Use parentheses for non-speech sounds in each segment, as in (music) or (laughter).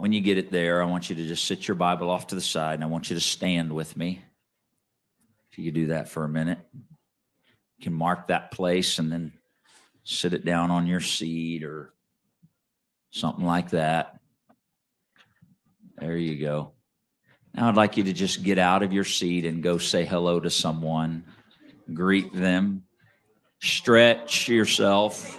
when you get it there, I want you to just sit your Bible off to the side and I want you to stand with me. If you could do that for a minute, you can mark that place and then sit it down on your seat or something like that. There you go. Now I'd like you to just get out of your seat and go say hello to someone, greet them, stretch yourself.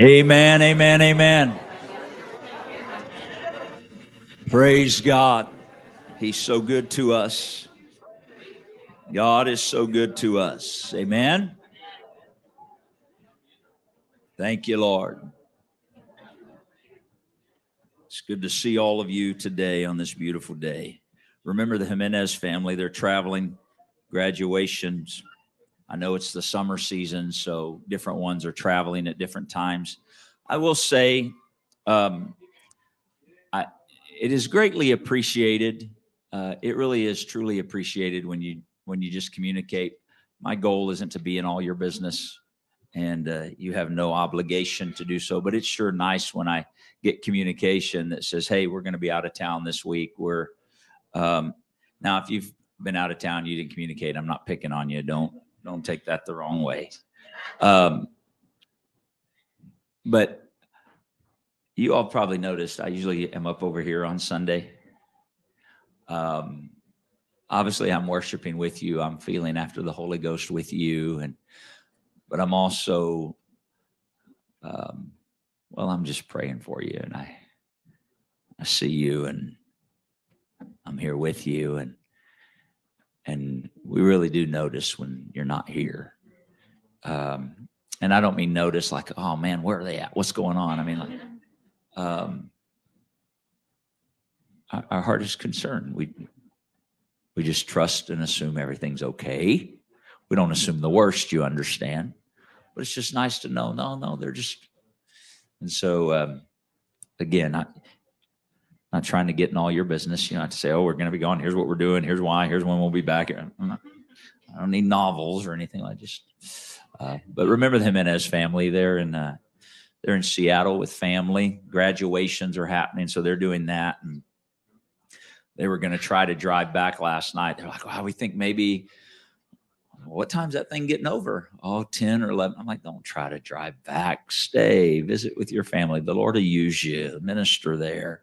Amen, amen, amen. Praise God. He's so good to us. God is so good to us. Amen. Thank you, Lord. It's good to see all of you today on this beautiful day. Remember the Jimenez family, they're traveling, graduations. I know it's the summer season, so different ones are traveling at different times. I will say, um, I, it is greatly appreciated. Uh, it really is truly appreciated when you when you just communicate. My goal isn't to be in all your business and uh, you have no obligation to do so. But it's sure nice when I get communication that says, "Hey, we're going to be out of town this week." We're um, now, if you've been out of town, you didn't communicate. I'm not picking on you. Don't don't take that the wrong way. Um, but you all probably noticed I usually am up over here on Sunday. Um, obviously, I'm worshiping with you. I'm feeling after the Holy Ghost with you, and but I'm also, um, well, I'm just praying for you, and I, I see you, and I'm here with you, and and we really do notice when you're not here. Um, and I don't mean notice like, oh man, where are they at? What's going on? I mean, like, um, our, heart is concerned. We we just trust and assume everything's okay. We don't assume the worst, you understand. But it's just nice to know, no, no, they're just. And so, um, again, I, not trying to get in all your business, you know, to say, oh, we're going to be gone. Here's what we're doing. Here's why. Here's when we'll be back. Not, I don't need novels or anything like just. Uh, but remember the Jimenez family. They're in uh, they're in Seattle with family. Graduations are happening, so they're doing that. And they were going to try to drive back last night. They're like, "Wow, we think maybe what time's that thing getting over? Oh, 10 or 11. I'm like, don't try to drive back. Stay, visit with your family. The Lord will use you, minister there.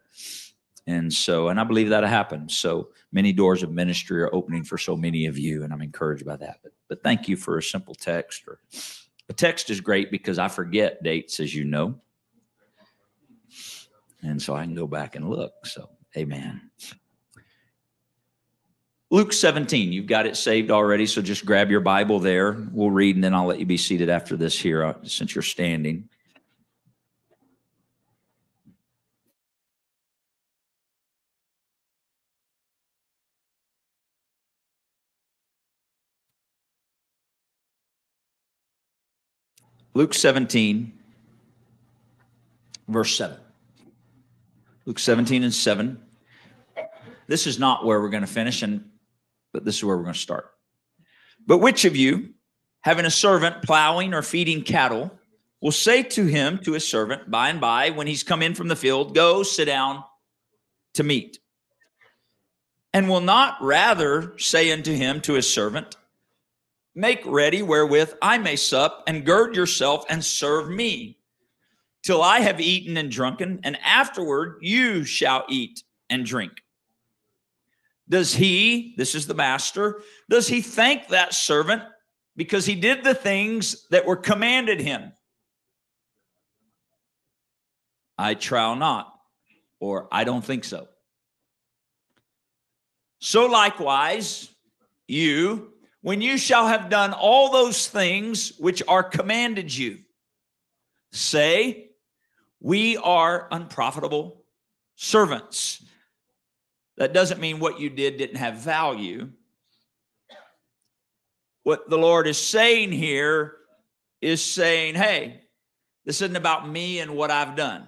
And so, and I believe that'll happen. So many doors of ministry are opening for so many of you, and I'm encouraged by that. But, but thank you for a simple text. Or a text is great because I forget dates, as you know. And so I can go back and look. So, amen. Luke 17, you've got it saved already, so just grab your Bible there. We'll read and then I'll let you be seated after this here uh, since you're standing. Luke 17, verse 7. Luke 17 and 7. This is not where we're going to finish, and but this is where we're going to start. But which of you, having a servant plowing or feeding cattle, will say to him, to his servant, by and by, when he's come in from the field, go sit down to meat? And will not rather say unto him, to his servant, Make ready wherewith I may sup, and gird yourself and serve me. till I have eaten and drunken, and afterward you shall eat and drink. Does he, this is the master, does he thank that servant because he did the things that were commanded him? I trow not, or I don't think so. So likewise, you, when you shall have done all those things which are commanded you, say, We are unprofitable servants. That doesn't mean what you did didn't have value. What the Lord is saying here is saying, Hey, this isn't about me and what I've done.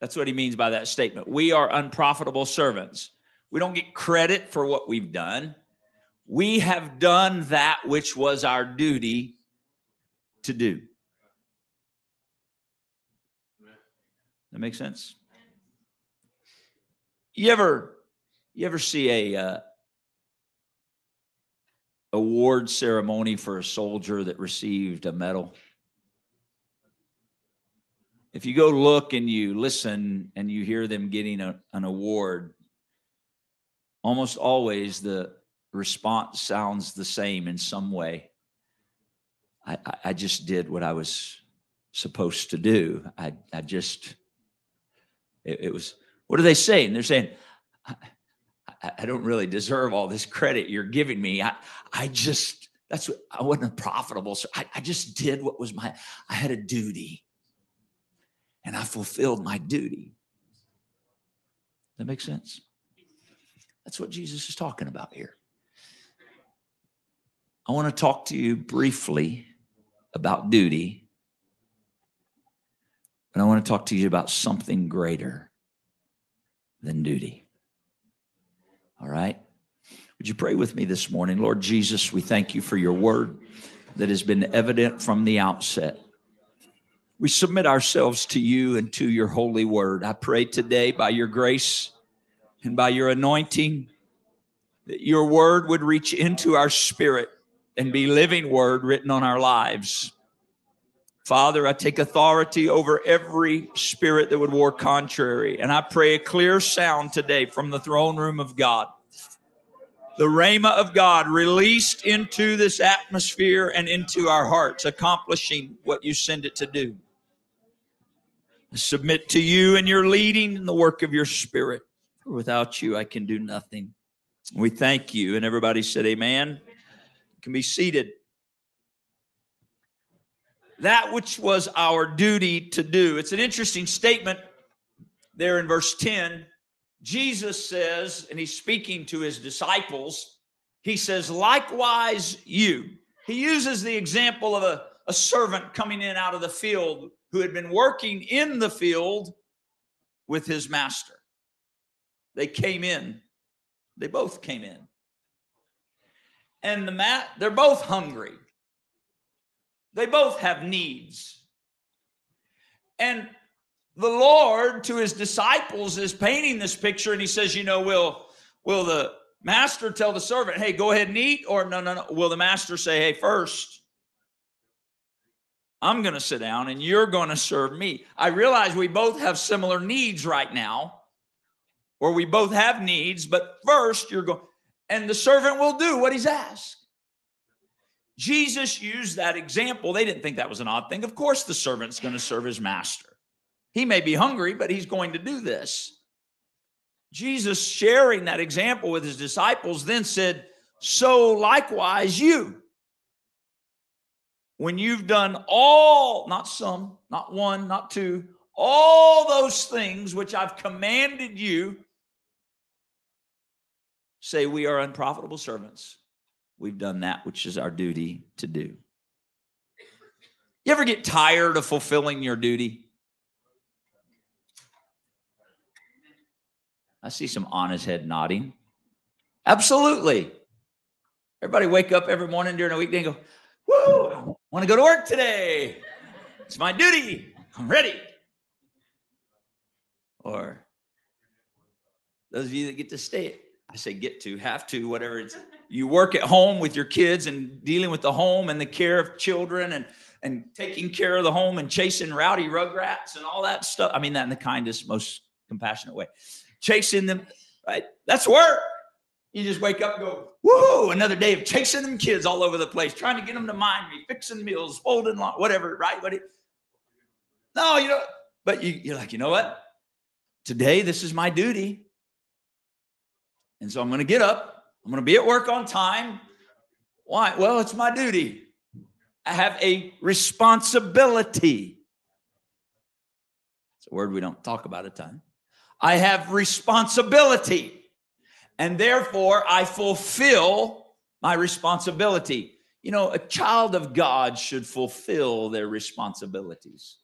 That's what he means by that statement. We are unprofitable servants. We don't get credit for what we've done. We have done that which was our duty to do. That makes sense? You ever you ever see a uh, award ceremony for a soldier that received a medal? if you go look and you listen and you hear them getting a, an award, almost always the response sounds the same in some way. I, I just did what I was supposed to do. I, I just, it, it was, what are they saying? They're saying, I, I, don't really deserve all this credit you're giving me. I, I just, that's what I wasn't profitable. So I, I just did what was my, I had a duty and I fulfilled my duty. That makes sense? That's what Jesus is talking about here. I want to talk to you briefly about duty, but I want to talk to you about something greater than duty. All right? Would you pray with me this morning? Lord Jesus, we thank you for your word that has been evident from the outset. We submit ourselves to you and to your holy word. I pray today by your grace and by your anointing that your word would reach into our spirit and be living word written on our lives. Father, I take authority over every spirit that would war contrary, and I pray a clear sound today from the throne room of God. The Rhema of God released into this atmosphere and into our hearts, accomplishing what you send it to do submit to you and your leading in the work of your spirit. For without you, I can do nothing. We thank you. And everybody said, Amen. Can be seated. That which was our duty to do. It's an interesting statement there in verse 10. Jesus says, and he's speaking to his disciples, he says, likewise you. He uses the example of a, a servant coming in out of the field who had been working in the field with his master. They came in. They both came in. And the mat, they're both hungry. They both have needs. And the Lord to his disciples is painting this picture and he says, you know, will will the master tell the servant, "Hey, go ahead and eat," or no, no, no, will the master say, "Hey, first I'm going to sit down and you're going to serve me. I realize we both have similar needs right now, or we both have needs, but first you're going, and the servant will do what he's asked. Jesus used that example. They didn't think that was an odd thing. Of course, the servant's going to serve his master. He may be hungry, but he's going to do this. Jesus, sharing that example with his disciples, then said, So likewise, you when you've done all, not some, not one, not two, all those things which I've commanded you, say we are unprofitable servants. We've done that which is our duty to do. You ever get tired of fulfilling your duty? I see some honest head nodding. Absolutely. Everybody wake up every morning during a weekday and go, Woo! I Want to go to work today? It's my duty. I'm ready. Or those of you that get to stay, I say get to, have to, whatever it's you work at home with your kids and dealing with the home and the care of children and and taking care of the home and chasing rowdy rugrats and all that stuff. I mean that in the kindest, most compassionate way. Chasing them, right? That's work. You just wake up and go, whoa, another day of chasing them kids all over the place, trying to get them to mind me, fixing meals, folding lawn, whatever, right? What it, no, you know, but you, you're like, you know what? Today, this is my duty. And so I'm going to get up. I'm going to be at work on time. Why? Well, it's my duty. I have a responsibility. It's a word we don't talk about a ton. I have responsibility and therefore I fulfill my responsibility. You know, a child of God should fulfill their responsibilities.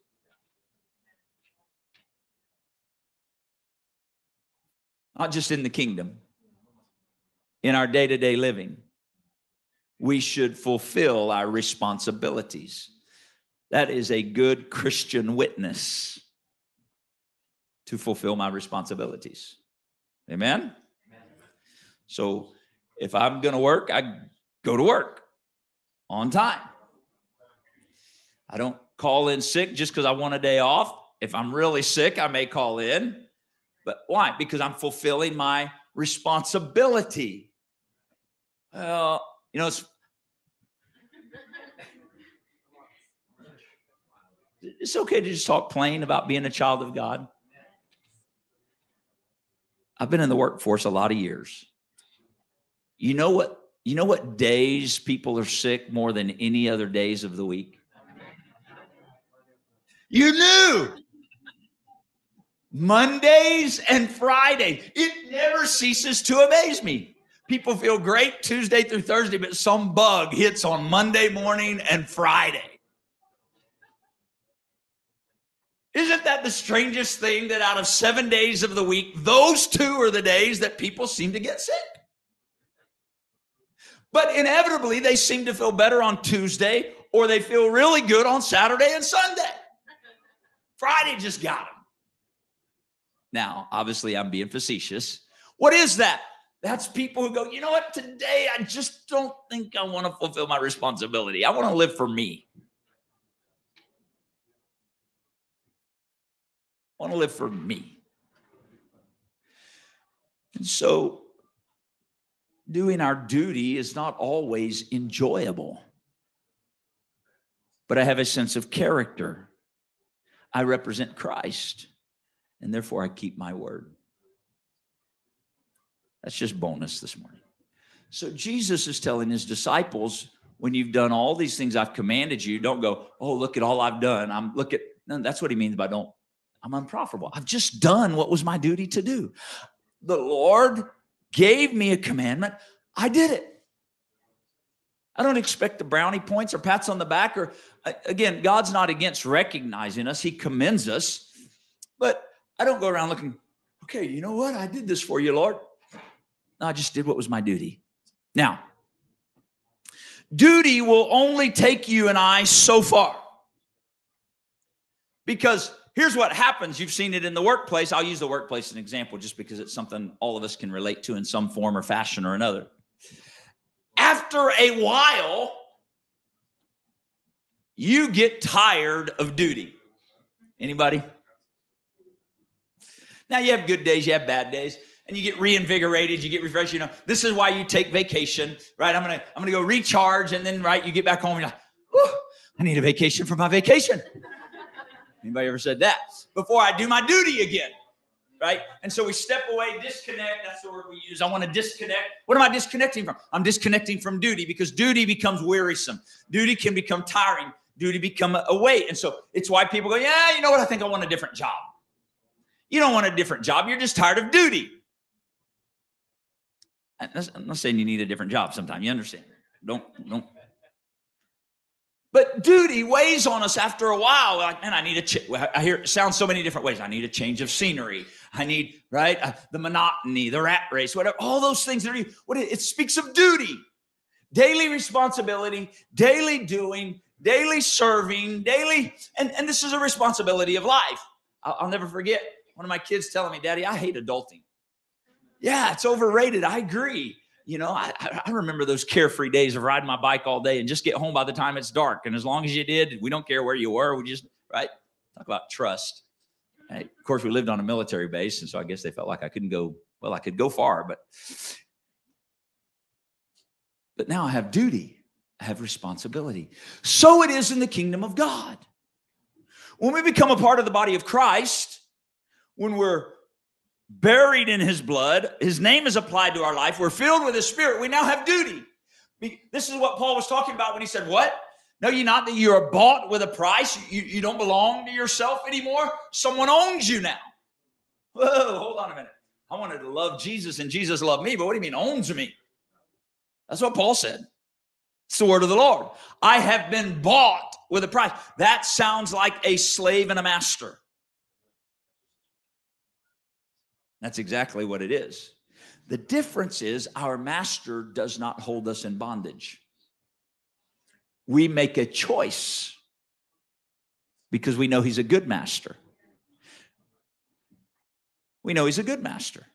Not just in the kingdom, in our day to day living. We should fulfill our responsibilities. That is a good Christian witness to fulfill my responsibilities. Amen? So if I'm going to work, I go to work on time. I don't call in sick just because I want a day off. If I'm really sick, I may call in. But why? Because I'm fulfilling my responsibility. Well, you know, it's it's okay to just talk plain about being a child of God. I've been in the workforce a lot of years. You know what? You know what days people are sick more than any other days of the week? You knew. Mondays and Fridays. It never ceases to amaze me. People feel great Tuesday through Thursday, but some bug hits on Monday morning and Friday. Isn't that the strangest thing that out of seven days of the week, those two are the days that people seem to get sick? But inevitably, they seem to feel better on Tuesday or they feel really good on Saturday and Sunday. Friday just got them. Now, obviously, I'm being facetious. What is that? That's people who go, you know what, today I just don't think I want to fulfill my responsibility. I want to live for me. I want to live for me. And so doing our duty is not always enjoyable. But I have a sense of character. I represent Christ, and therefore I keep my word. That's just bonus this morning. So Jesus is telling his disciples, when you've done all these things I've commanded you, don't go, oh, look at all I've done. I'm look at no, that's what he means by don't, I'm unprofitable. I've just done what was my duty to do. The Lord gave me a commandment, I did it. I don't expect the brownie points or pats on the back or again, God's not against recognizing us. He commends us. But I don't go around looking, okay, you know what? I did this for you, Lord. I just did what was my duty. Now, duty will only take you and I so far. Because Here's what happens. You've seen it in the workplace. I'll use the workplace as an example just because it's something all of us can relate to in some form or fashion or another. After a while, you get tired of duty. Anybody? Now you have good days, you have bad days, and you get reinvigorated, you get refreshed. You know, this is why you take vacation, right? I'm gonna I'm gonna go recharge, and then right, you get back home and you're like, I need a vacation for my vacation. (laughs) Anybody ever said that? Before I do my duty again, right? And so we step away, disconnect. That's the word we use. I want to disconnect. What am I disconnecting from? I'm disconnecting from duty because duty becomes wearisome. Duty can become tiring. Duty become a weight. And so it's why people go, yeah, you know what? I think I want a different job. You don't want a different job. You're just tired of duty. I'm not saying you need a different job sometime. You understand? Don't don't but duty weighs on us after a while. Like, man, I need a. Ch-. I hear it sounds so many different ways. I need a change of scenery. I need right uh, the monotony, the rat race, whatever. All those things that are what it, it speaks of duty, daily responsibility, daily doing, daily serving, daily, and and this is a responsibility of life. I'll, I'll never forget one of my kids telling me, "Daddy, I hate adulting." Yeah, it's overrated. I agree. You know, I, I remember those carefree days of riding my bike all day and just get home by the time it's dark. And as long as you did, we don't care where you were. We just, right? Talk about trust. Of course, we lived on a military base. And so I guess they felt like I couldn't go, well, I could go far, but but now I have duty. I have responsibility. So it is in the kingdom of God. When we become a part of the body of Christ, when we're buried in his blood, his name is applied to our life, we're filled with his spirit, we now have duty. This is what Paul was talking about when he said, What? Know you not that you are bought with a price? You, you don't belong to yourself anymore. Someone owns you now. Whoa, hold on a minute. I wanted to love Jesus and Jesus loved me, but what do you mean owns me? That's what Paul said. It's the word of the Lord. I have been bought with a price. That sounds like a slave and a master. That's exactly what it is. The difference is our master does not hold us in bondage. We make a choice because we know he's a good master. We know he's a good master.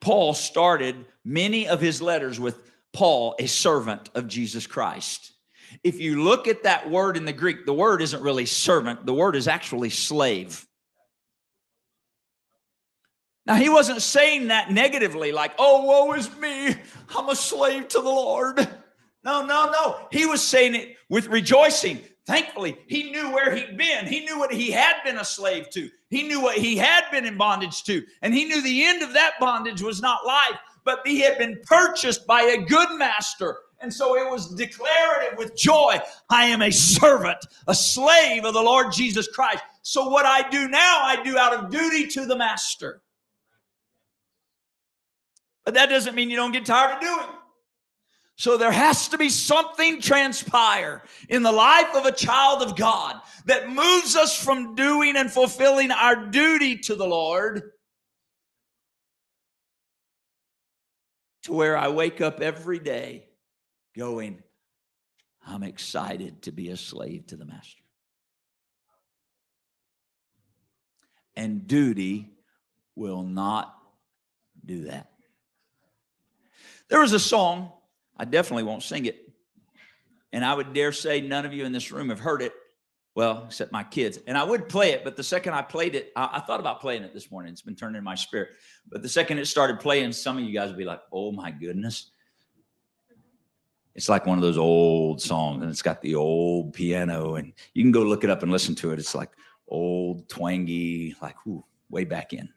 Paul started many of his letters with Paul, a servant of Jesus Christ. If you look at that word in the Greek, the word isn't really servant, the word is actually slave. Now, he wasn't saying that negatively, like, oh, woe is me, I'm a slave to the Lord. No, no, no. He was saying it with rejoicing. Thankfully, he knew where he'd been. He knew what he had been a slave to. He knew what he had been in bondage to. And he knew the end of that bondage was not life, but he had been purchased by a good master. And so it was declarative with joy I am a servant, a slave of the Lord Jesus Christ. So what I do now, I do out of duty to the master. But that doesn't mean you don't get tired of doing so there has to be something transpire in the life of a child of God that moves us from doing and fulfilling our duty to the Lord to where I wake up every day going, I'm excited to be a slave to the master. And duty will not do that. There was a song I definitely won't sing it. And I would dare say none of you in this room have heard it. Well, except my kids. And I would play it, but the second I played it, I, I thought about playing it this morning. It's been turned in my spirit. But the second it started playing, some of you guys would be like, oh my goodness. It's like one of those old songs, and it's got the old piano, and you can go look it up and listen to it. It's like old, twangy, like whoo, way back in.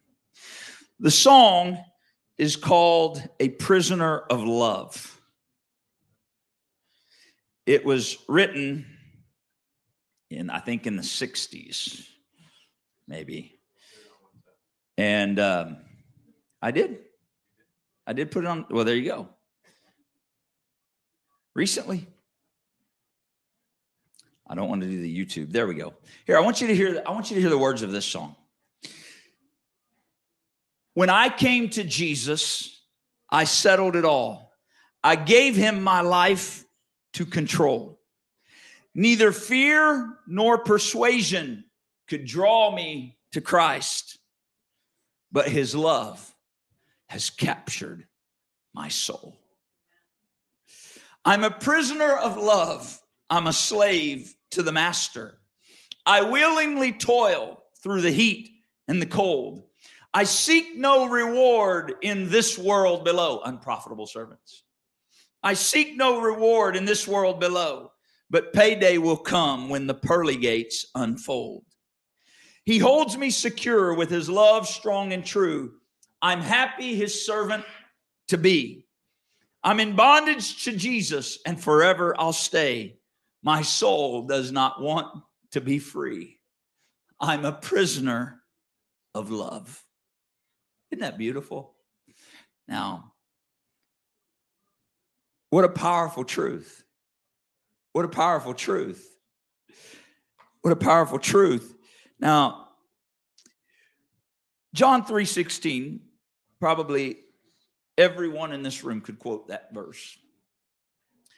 The song is called A Prisoner of Love. It was written in, I think, in the 60s, maybe. And um, I did. I did put it on. Well, there you go. Recently. I don't want to do the YouTube. There we go. Here, I want you to hear. I want you to hear the words of this song. When I came to Jesus, I settled it all. I gave him my life to control. Neither fear nor persuasion could draw me to Christ, but his love has captured my soul. I'm a prisoner of love. I'm a slave to the master. I willingly toil through the heat and the cold. I seek no reward in this world below, unprofitable servants. I seek no reward in this world below, but payday will come when the pearly gates unfold. He holds me secure with his love strong and true. I'm happy his servant to be. I'm in bondage to Jesus and forever I'll stay. My soul does not want to be free. I'm a prisoner of love. Isn't that beautiful? Now, what a powerful truth. What a powerful truth. What a powerful truth. Now, John 3:16, probably everyone in this room could quote that verse.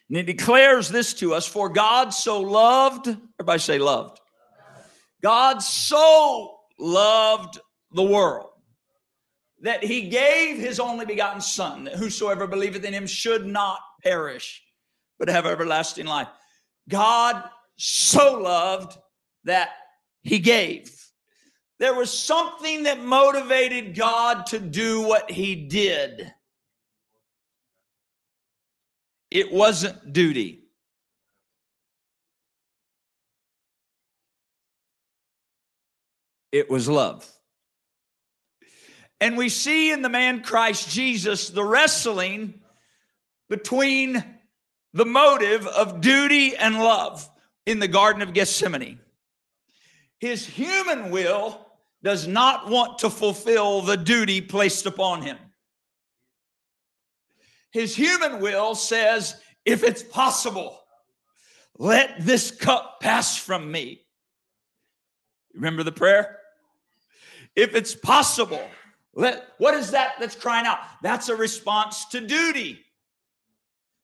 And it declares this to us for God so loved, everybody say loved. God so loved the world that he gave his only begotten Son, that whosoever believeth in him should not perish, but have everlasting life. God so loved that he gave. There was something that motivated God to do what he did. It wasn't duty. It was love. And we see in the man Christ Jesus the wrestling between the motive of duty and love in the Garden of Gethsemane. His human will does not want to fulfill the duty placed upon him. His human will says, if it's possible, let this cup pass from me. Remember the prayer? If it's possible, let what is that that's crying out? That's a response to duty.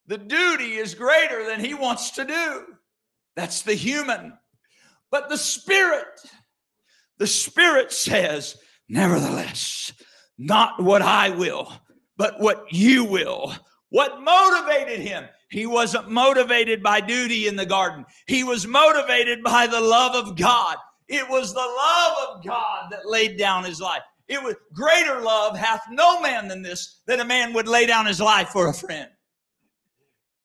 The duty is greater than he wants to do. That's the human. But the spirit, the spirit says, nevertheless, not what I will, but what you will. What motivated him? He wasn't motivated by duty in the garden. He was motivated by the love of God. It was the love of God that laid down his life. It was greater love hath no man than this, that a man would lay down his life for a friend.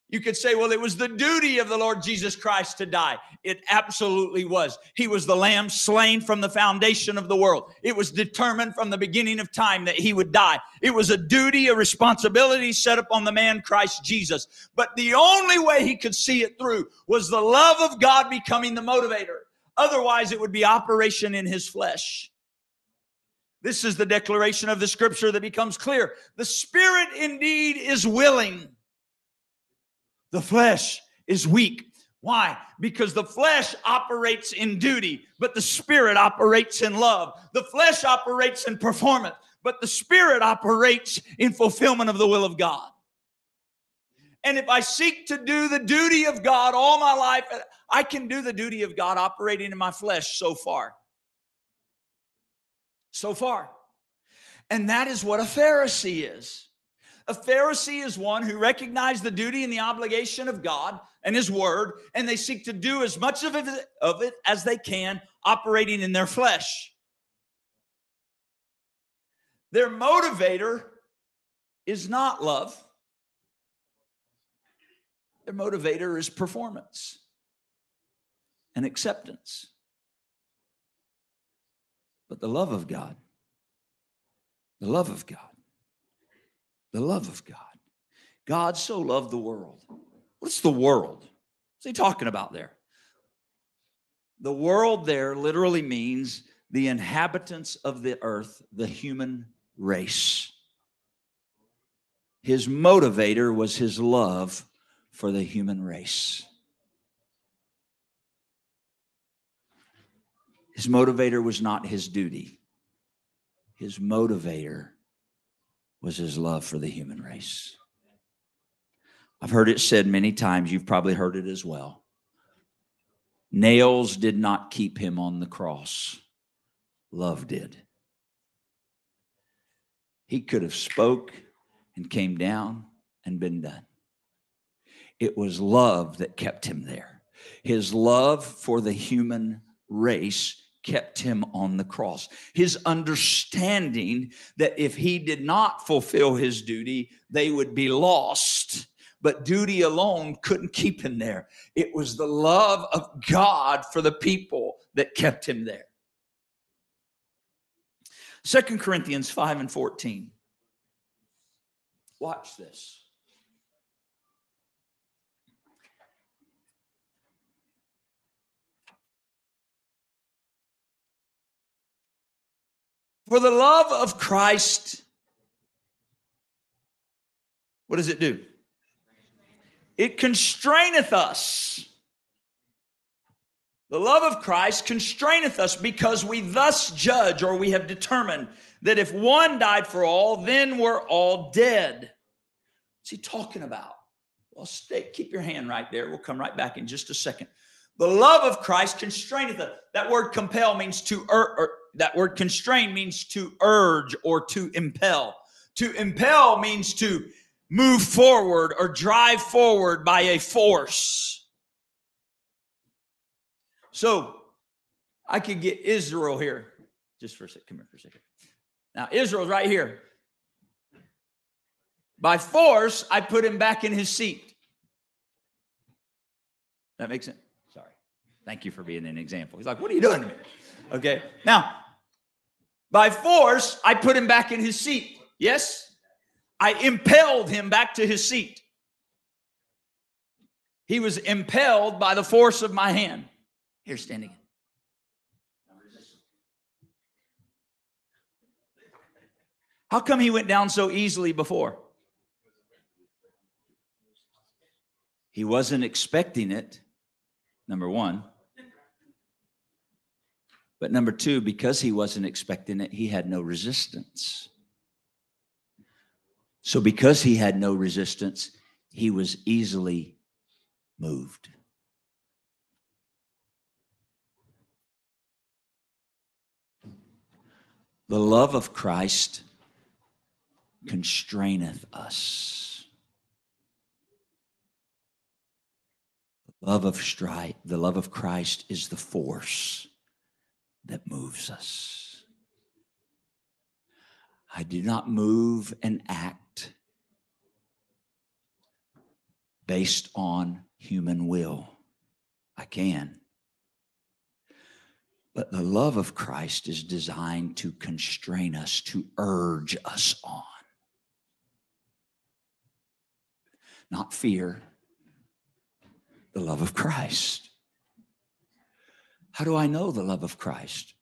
You could say, well, it was the duty of the Lord Jesus Christ to die. It absolutely was. He was the lamb slain from the foundation of the world. It was determined from the beginning of time that he would die. It was a duty, a responsibility set upon the man Christ Jesus. But the only way he could see it through was the love of God becoming the motivator. Otherwise, it would be operation in his flesh. This is the declaration of the scripture that becomes clear. The spirit indeed is willing the flesh is weak. Why? Because the flesh operates in duty, but the spirit operates in love. The flesh operates in performance, but the spirit operates in fulfillment of the will of God. And if I seek to do the duty of God all my life, I can do the duty of God operating in my flesh so far. So far. And that is what a Pharisee is. A Pharisee is one who recognizes the duty and the obligation of God and His Word, and they seek to do as much of it, of it as they can, operating in their flesh. Their motivator is not love, their motivator is performance and acceptance. But the love of God, the love of God the love of God. God so loved the world. What's the world? What's he talking about there? The world there literally means the inhabitants of the earth, the human race. His motivator was his love for the human race. His motivator was not his duty. His motivator was his love for the human race. I've heard it said many times, you've probably heard it as well. Nails did not keep him on the cross. Love did. He could have spoke and came down and been done. It was love that kept him there. His love for the human race kept him on the cross. His understanding that if he did not fulfill his duty, they would be lost. But duty alone couldn't keep him there. It was the love of God for the people that kept him there. Second Corinthians 5 and 14. Watch this. For the love of Christ, what does it do? It constraineth us. The love of Christ constraineth us because we thus judge or we have determined that if one died for all, then we're all dead. What's he talking about? Well, stay, keep your hand right there. We'll come right back in just a second. The love of Christ constraineth us. That word compel means to that word constrain means to urge or to impel. To impel means to move forward or drive forward by a force. So I could get Israel here. Just for a second. Come here for a second. Now, Israel's right here. By force, I put him back in his seat. That makes sense? Sorry. Thank you for being an example. He's like, What are you doing to me? Okay. Now, by force, I put him back in his seat. Yes? I impelled him back to his seat. He was impelled by the force of my hand. Here, standing. How come he went down so easily before? He wasn't expecting it, number one. But number two, because he wasn't expecting it, he had no resistance. So, because he had no resistance, he was easily moved. The love of Christ constraineth us. The love of strife, the love of Christ is the force that moves us. I do not move and act based on human will. I can. But the love of Christ is designed to constrain us, to urge us on. Not fear, the love of Christ. How do I know the love of Christ?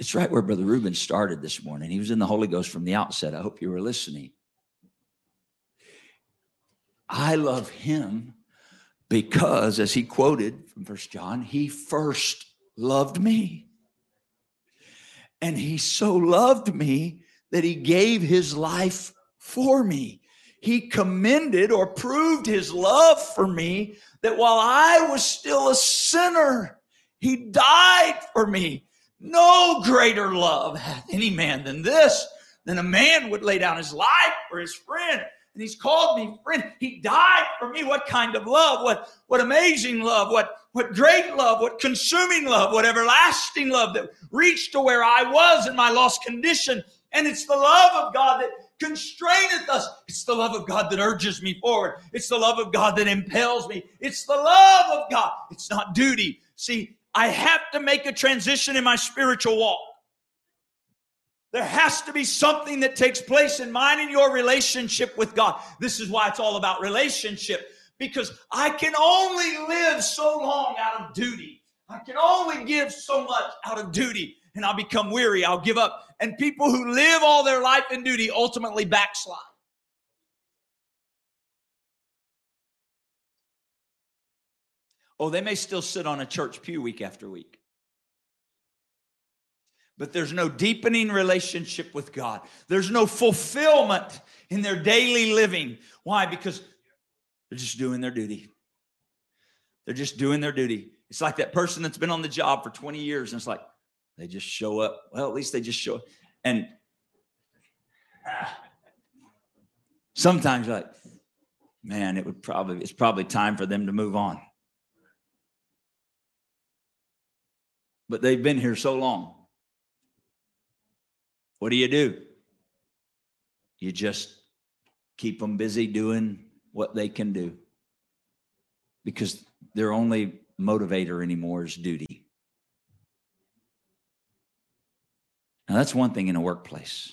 It's right where Brother Reuben started this morning. He was in the Holy Ghost from the outset. I hope you were listening. I love him because, as he quoted from First John, he first loved me. And he so loved me that he gave his life for me. He commended or proved his love for me that while I was still a sinner, he died for me. No greater love hath any man than this, than a man would lay down his life for his friend. And he's called me friend. He died for me. What kind of love? What, what amazing love? What, what great love? What consuming love? What everlasting love that reached to where I was in my lost condition. And it's the love of God that constraineth us. It's the love of God that urges me forward. It's the love of God that impels me. It's the love of God. It's not duty. See, I have to make a transition in my spiritual walk. There has to be something that takes place in mine and your relationship with God. This is why it's all about relationship because I can only live so long out of duty. I can only give so much out of duty and I'll become weary. I'll give up. And people who live all their life in duty ultimately backslide. Oh, they may still sit on a church pew week after week. But there's no deepening relationship with God. There's no fulfillment in their daily living. Why? Because they're just doing their duty. They're just doing their duty. It's like that person that's been on the job for 20 years and it's like they just show up. Well, at least they just show up. And sometimes like, man, it would probably, it's probably time for them to move on. But they've been here so long. What do you do? You just keep them busy doing what they can do because their only motivator anymore is duty. Now, that's one thing in a workplace.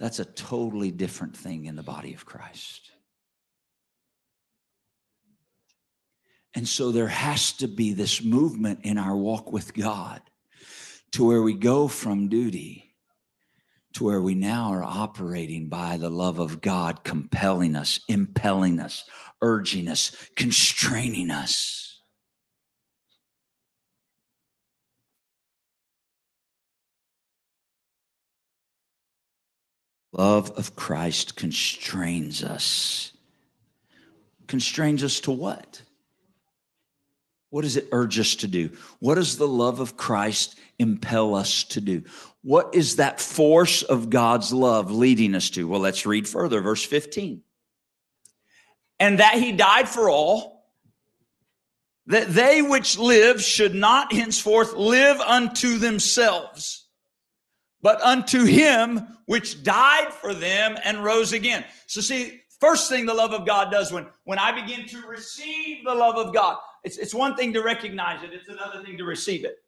That's a totally different thing in the body of Christ. And so there has to be this movement in our walk with God to where we go from duty to where we now are operating by the love of God, compelling us, impelling us, urging us, constraining us. Love of Christ constrains us. Constrains us to what? What does it urge us to do? What does the love of Christ impel us to do? What is that force of God's love leading us to? Well, let's read further, verse 15. And that he died for all, that they which live should not henceforth live unto themselves, but unto him which died for them and rose again. So, see, first thing the love of God does when, when I begin to receive the love of God, it's, it's one thing to recognize it, it's another thing to receive it.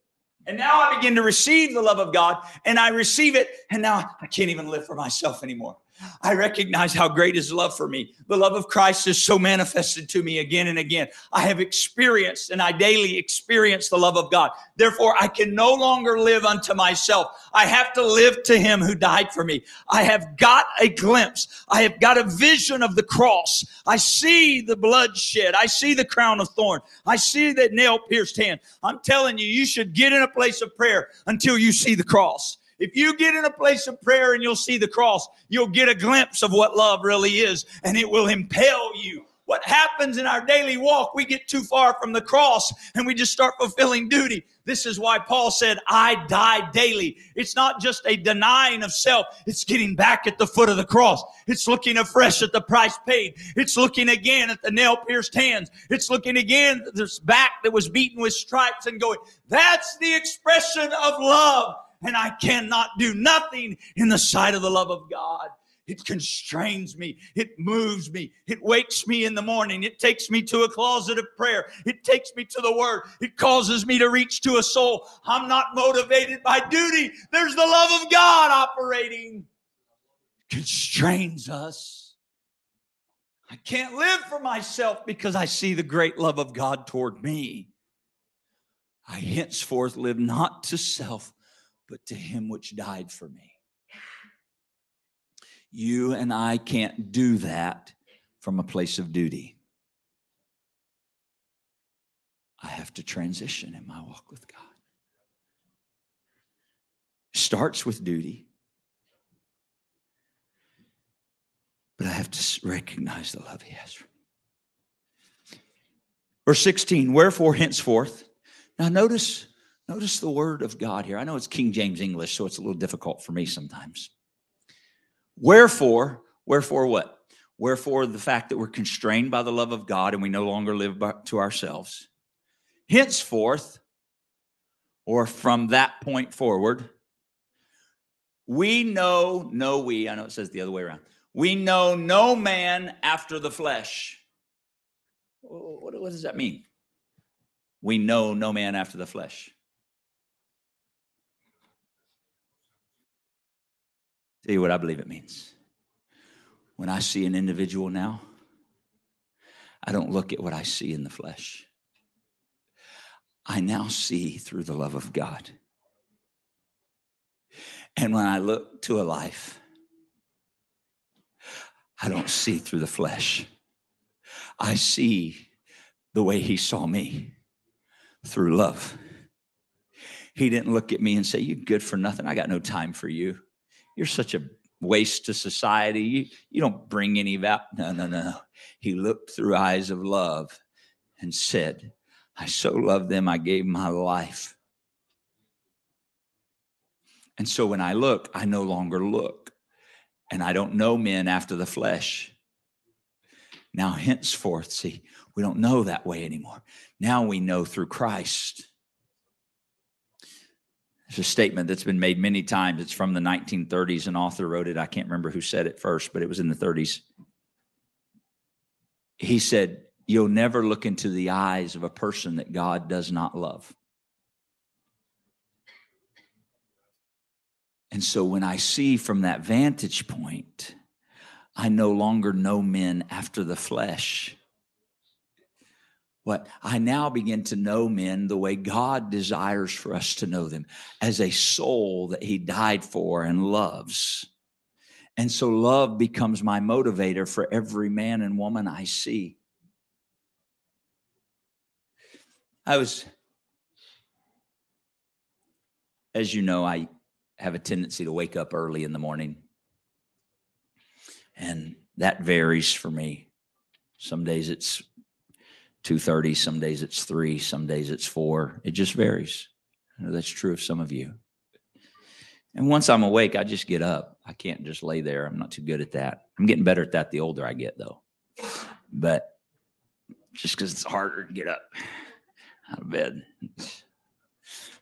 And now I begin to receive the love of God and I receive it. And now I can't even live for myself anymore. I recognize how great his love for me. The love of Christ is so manifested to me again and again. I have experienced and I daily experience the love of God. Therefore, I can no longer live unto myself. I have to live to him who died for me. I have got a glimpse. I have got a vision of the cross. I see the bloodshed. I see the crown of thorn. I see that nail pierced hand. I'm telling you, you should get in a place of prayer until you see the cross. If you get in a place of prayer and you'll see the cross, you'll get a glimpse of what love really is and it will impel you. What happens in our daily walk, we get too far from the cross and we just start fulfilling duty. This is why Paul said, I die daily. It's not just a denying of self, it's getting back at the foot of the cross. It's looking afresh at the price paid. It's looking again at the nail pierced hands. It's looking again at this back that was beaten with stripes and going, That's the expression of love and I cannot do nothing in the sight of the love of God. It constrains me. It moves me. It wakes me in the morning. It takes me to a closet of prayer. It takes me to the word. It causes me to reach to a soul. I'm not motivated by duty. There's the love of God operating. It constrains us. I can't live for myself because I see the great love of God toward me. I henceforth live not to self, but to him which died for me. (sighs) You and I can't do that from a place of duty. I have to transition in my walk with God. Starts with duty, but I have to recognize the love He has for me. Verse 16, wherefore henceforth. Now notice Notice the word of God here. I know it's King James English, so it's a little difficult for me sometimes. Wherefore, wherefore what? Wherefore the fact that we're constrained by the love of God and we no longer live by, to ourselves. Henceforth, or from that point forward, we know, no, we, I know it says the other way around. We know no man after the flesh. What, what does that mean? We know no man after the flesh. Tell you what I believe it means. When I see an individual now, I don't look at what I see in the flesh. I now see through the love of God. And when I look to a life, I don't see through the flesh. I see the way he saw me through love. He didn't look at me and say, You good for nothing. I got no time for you. You're such a waste to society. You, you don't bring any value. No, no, no. He looked through eyes of love and said, I so love them, I gave my life. And so when I look, I no longer look. And I don't know men after the flesh. Now, henceforth, see, we don't know that way anymore. Now we know through Christ. There's a statement that's been made many times. It's from the 1930s. An author wrote it. I can't remember who said it first, but it was in the 30s. He said, You'll never look into the eyes of a person that God does not love. And so when I see from that vantage point, I no longer know men after the flesh. What I now begin to know men the way God desires for us to know them as a soul that He died for and loves. And so love becomes my motivator for every man and woman I see. I was, as you know, I have a tendency to wake up early in the morning. And that varies for me. Some days it's 2.30 some days it's 3 some days it's 4 it just varies. That's true of some of you. And once i'm awake i just get up. I can't just lay there. I'm not too good at that. I'm getting better at that the older i get though. But just because it's harder to get up out of bed.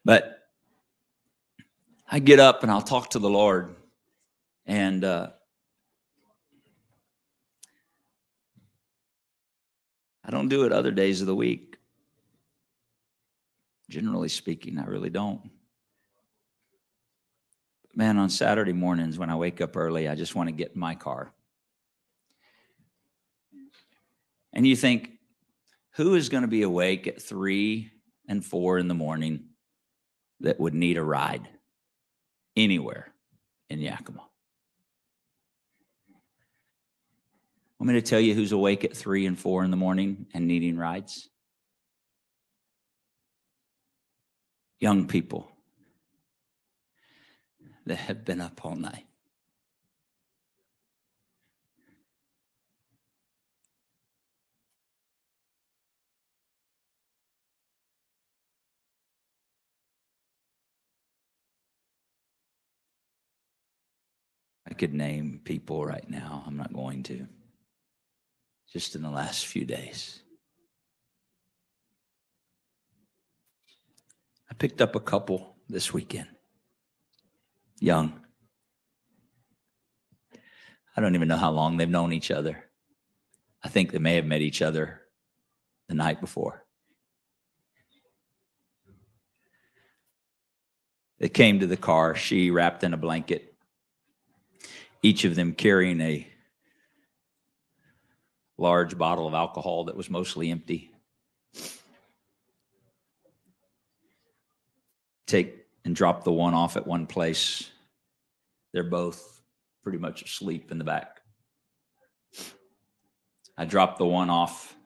But i get up and i'll talk to the lord. And uh, I don't do it other days of the week. Generally speaking, I really don't. Man, on Saturday mornings when I wake up early, I just want to get in my car. And you think, who is going to be awake at three and four in the morning that would need a ride anywhere in Yakima? Want me to tell you who's awake at three and four in the morning and needing rides? Young people that have been up all night. I could name people right now. I'm not going to just in the last few days. I picked up a couple this weekend, young. I don't even know how long they've known each other. I think they may have met each other the night before. They came to the car, she wrapped in a blanket, each of them carrying a large bottle of alcohol that was mostly empty. Take and drop the one off at one place. They're both pretty much asleep in the back. I drop the one off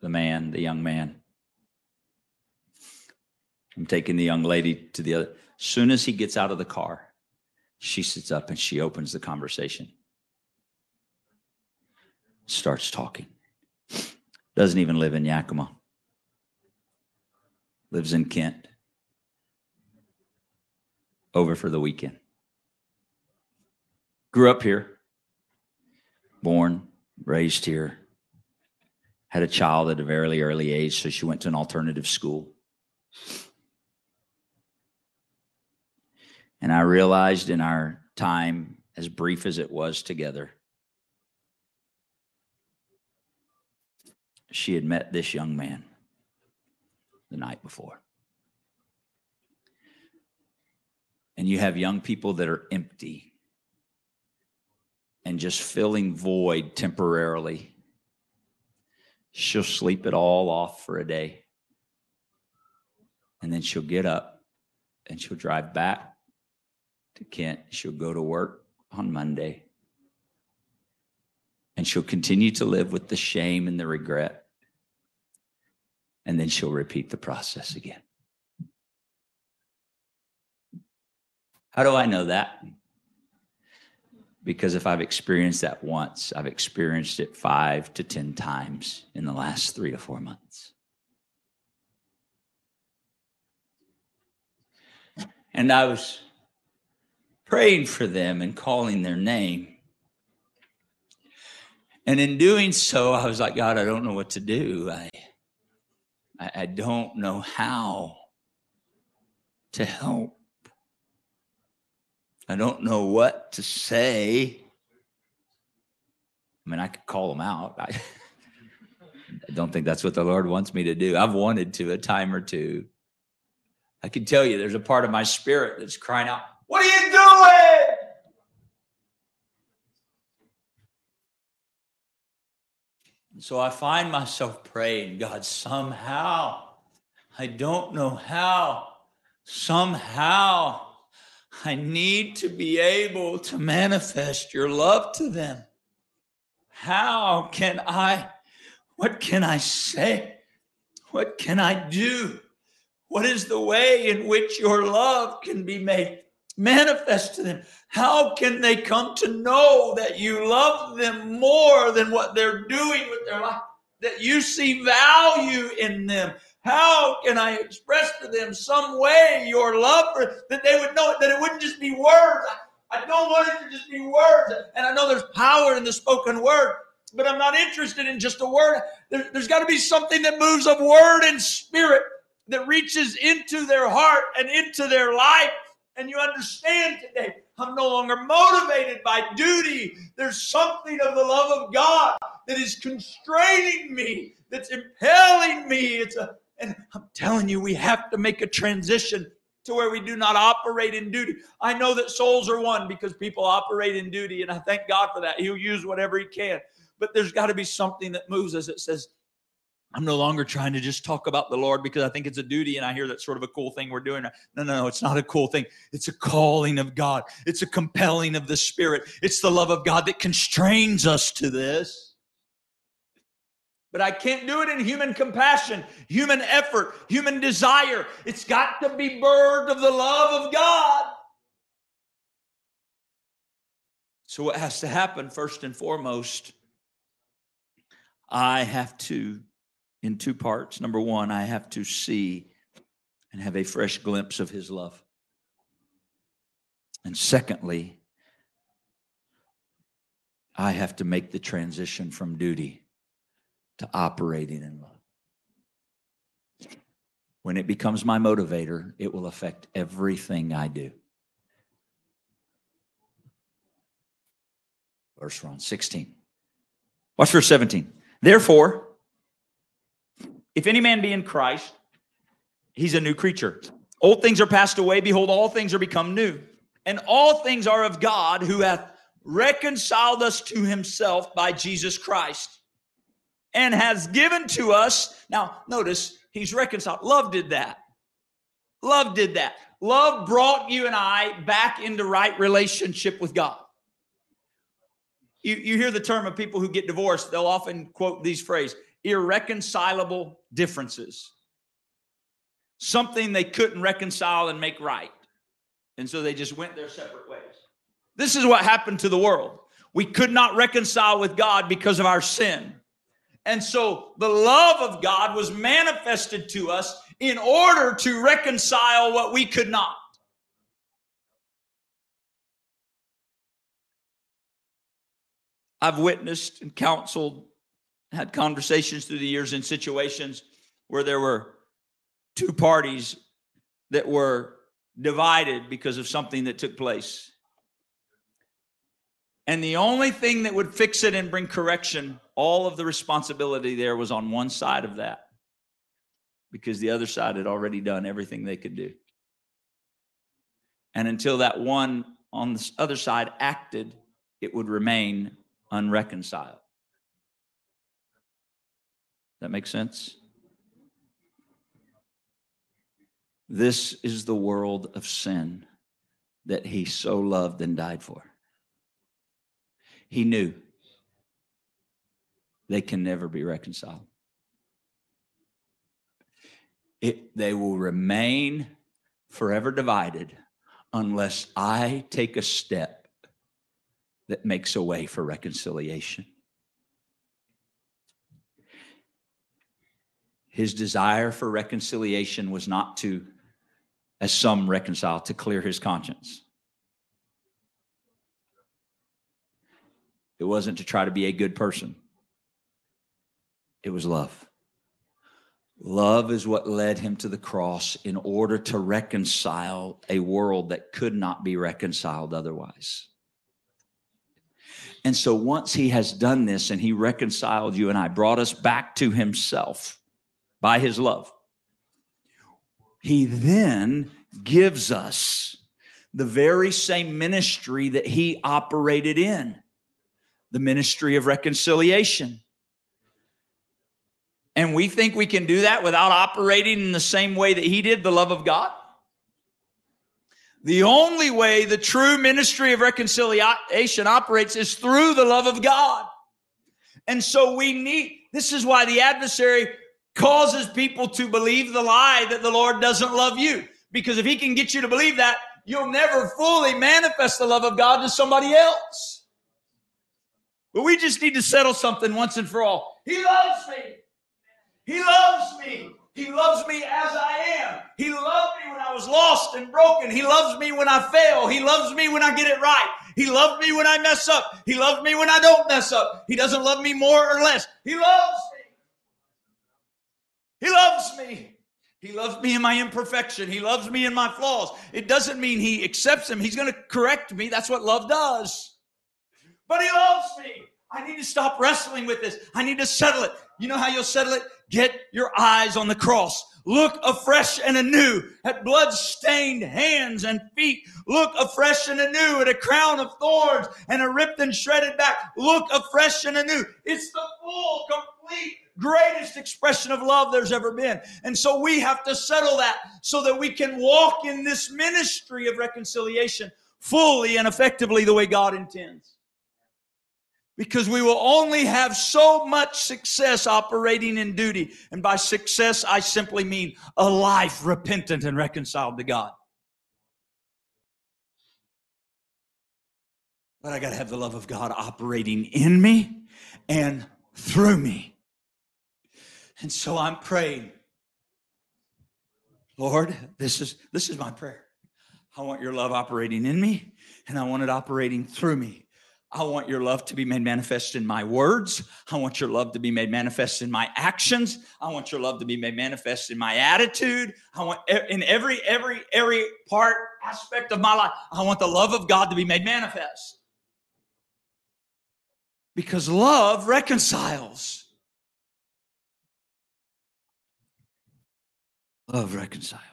the man, the young man. I'm taking the young lady to the other. As soon as he gets out of the car, she sits up and she opens the conversation starts talking. Doesn't even live in Yakima, lives in Kent. Over for the weekend. Grew up here, born, raised here, had a child at a very early age, so she went to an alternative school. And I realized in our time, as brief as it was together, she had met this young man the night before. And you have young people that are empty and just filling void temporarily. She'll sleep it all off for a day. And then she'll get up and she'll drive back to Kent. She'll go to work on Monday. And she'll continue to live with the shame and the regret and then she'll repeat the process again. How do I know that? Because if I've experienced that once, I've experienced it five to 10 times in the last three to four months. And I was praying for them and calling their name. And in doing so, I was like, God, I don't know what to do. I, I, I don't know how to help. I don't know what to say. I mean, I could call them out. I, I don't think that's what the Lord wants me to do. I've wanted to a time or two. I can tell you there's a part of my spirit that's crying out, What are you doing? So I find myself praying, God, somehow, I don't know how, somehow, I need to be able to manifest your love to them. How can I, what can I say? What can I do? What is the way in which your love can be made manifest to them? How can they come to know that you love them more than what they're doing with their life? that you see value in them. How can I express to them some way your love for that they would know it, that it wouldn't just be words? I don't want it to just be words. And I know there's power in the spoken word, but I'm not interested in just a word. There, has got to be something that moves of word and spirit that reaches into their heart and into their life. And you understand today, I'm no longer motivated by duty. There's something of the love of God that is constraining me, that's impelling me. It's a, and I'm telling you, we have to make a transition to where we do not operate in duty. I know that souls are won because people operate in duty, and I thank God for that. He'll use whatever He can. But there's got to be something that moves us. It says, I'm no longer trying to just talk about the Lord because I think it's a duty and I hear that's sort of a cool thing we're doing. No, no, no, it's not a cool thing. It's a calling of God, it's a compelling of the Spirit. It's the love of God that constrains us to this. But I can't do it in human compassion, human effort, human desire. It's got to be birthed of the love of God. So, what has to happen first and foremost? I have to, in two parts. Number one, I have to see and have a fresh glimpse of His love. And secondly, I have to make the transition from duty to operating in love. When it becomes my motivator, it will affect everything I do. Verse 16. Watch verse 17. Therefore, if any man be in Christ, he's a new creature. Old things are passed away. Behold, all things are become new. And all things are of God who hath reconciled us to himself by Jesus Christ and has given to us. Now, notice he's reconciled. Love did that. Love did that. Love brought you and I back into right relationship with God. You, you hear the term of people who get divorced, they'll often quote these phrases irreconcilable differences. Something they couldn't reconcile and make right. And so they just went their separate ways. This is what happened to the world. We could not reconcile with God because of our sin. And so the love of God was manifested to us in order to reconcile what we could not. I've witnessed and counseled, had conversations through the years in situations where there were two parties that were divided because of something that took place. And the only thing that would fix it and bring correction, all of the responsibility there was on one side of that because the other side had already done everything they could do. And until that one on the other side acted, it would remain unreconciled. That makes sense? This is the world of sin that he so loved and died for. He knew they can never be reconciled. It, they will remain forever divided unless I take a step that makes a way for reconciliation. His desire for reconciliation was not to, as some reconcile, to clear his conscience. It wasn't to try to be a good person, it was love. Love is what led him to the cross in order to reconcile a world that could not be reconciled otherwise. And so once he has done this and he reconciled you and I, brought us back to himself by his love, he then gives us the very same ministry that he operated in the ministry of reconciliation. And we think we can do that without operating in the same way that he did the love of God. The only way the true ministry of reconciliation operates is through the love of God. And so we need, this is why the adversary causes people to believe the lie that the Lord doesn't love you. Because if he can get you to believe that, you'll never fully manifest the love of God to somebody else. But we just need to settle something once and for all. He loves me. He loves me. He loves me as I am. He loved me when I was lost and broken. He loves me when I fail. He loves me when I get it right. He loves me when I mess up. He loves me when I don't mess up. He doesn't love me more or less. He loves me. He loves me. He loves me in my imperfection. He loves me in my flaws. It doesn't mean he accepts them. He's going to correct me. That's what love does. But he loves me. I need to stop wrestling with this. I need to settle it. You know how you'll settle it? Get your eyes on the cross. Look afresh and anew at blood-stained hands and feet. Look afresh and anew at a crown of thorns and a ripped and shredded back. Look afresh and anew. It's the full, complete, greatest expression of love there's ever been. And so we have to settle that so that we can walk in this ministry of reconciliation fully and effectively the way God intends because we will only have so much success operating in duty. And by success, I simply mean a life repentant and reconciled to God. But I got to have the love of God operating in me and through me. And so I'm praying. Lord, this is this is my prayer. I want your love operating in me and I want it operating through me. I want your love to be made manifest in my words. I want your love to be made manifest in my actions. I want your love to be made manifest in my attitude. I want in every every every part aspect of my life. I want the love of God to be made manifest. Because love reconciles. Love reconciles.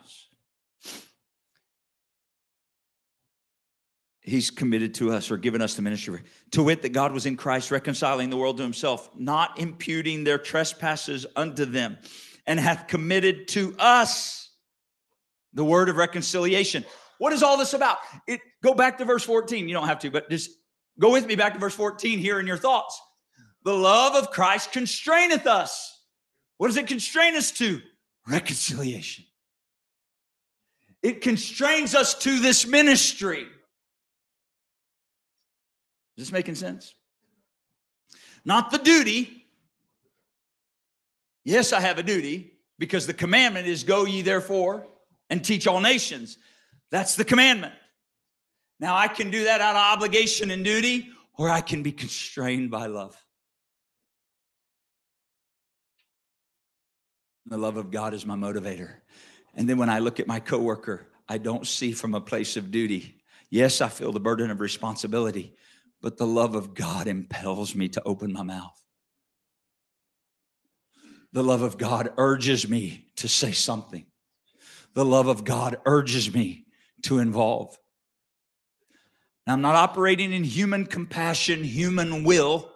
He's committed to us or given us the ministry. To wit that god was in christ reconciling the world to himself not imputing their trespasses unto them and hath committed to us the word of reconciliation. What is all this about? It go back to verse 14 you don't have to but just go with me back to verse 14 here in your thoughts. The love of christ constraineth us. What does it constrain us to? Reconciliation. It constrains us to this ministry is this making sense? Not the duty. Yes, I have a duty because the commandment is go ye therefore and teach all nations. That's the commandment. Now I can do that out of obligation and duty, or I can be constrained by love. The love of God is my motivator. And then when I look at my coworker, I don't see from a place of duty. Yes, I feel the burden of responsibility, but the love of God impels me to open my mouth. The love of God urges me to say something. The love of God urges me to involve. Now, I'm not operating in human compassion, human will.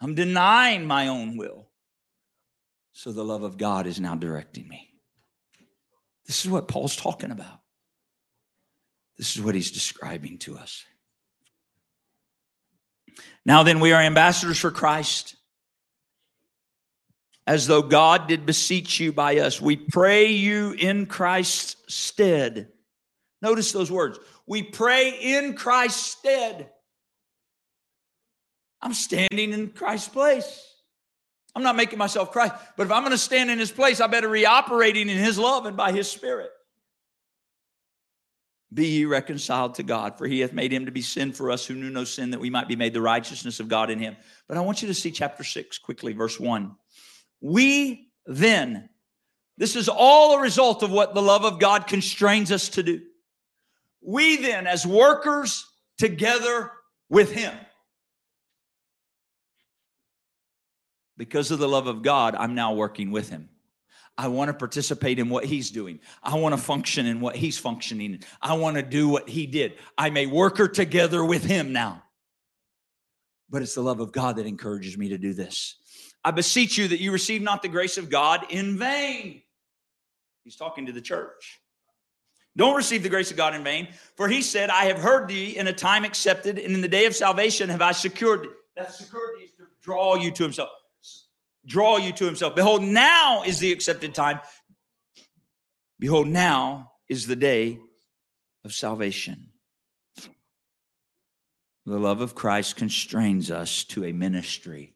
I'm denying my own will. So the love of God is now directing me. This is what Paul's talking about. This is what he's describing to us. Now then, we are ambassadors for Christ, as though God did beseech you by us. We pray you in Christ's stead. Notice those words. We pray in Christ's stead. I'm standing in Christ's place. I'm not making myself Christ, but if I'm going to stand in his place, I better be operating in his love and by his spirit. Be ye reconciled to God, for he hath made him to be sin for us who knew no sin, that we might be made the righteousness of God in him. But I want you to see chapter 6 quickly, verse 1. We then, this is all a result of what the love of God constrains us to do. We then, as workers together with him, because of the love of God, I'm now working with him. I want to participate in what he's doing. I want to function in what he's functioning. I want to do what he did. I may work her together with him now. But it's the love of God that encourages me to do this. I beseech you that you receive not the grace of God in vain. He's talking to the church. Don't receive the grace of God in vain, for he said, I have heard thee in a time accepted, and in the day of salvation have I secured thee. That security is to draw you to himself draw you to himself. Behold, now is the accepted time. Behold, now is the day of salvation. The love of Christ constrains us to a ministry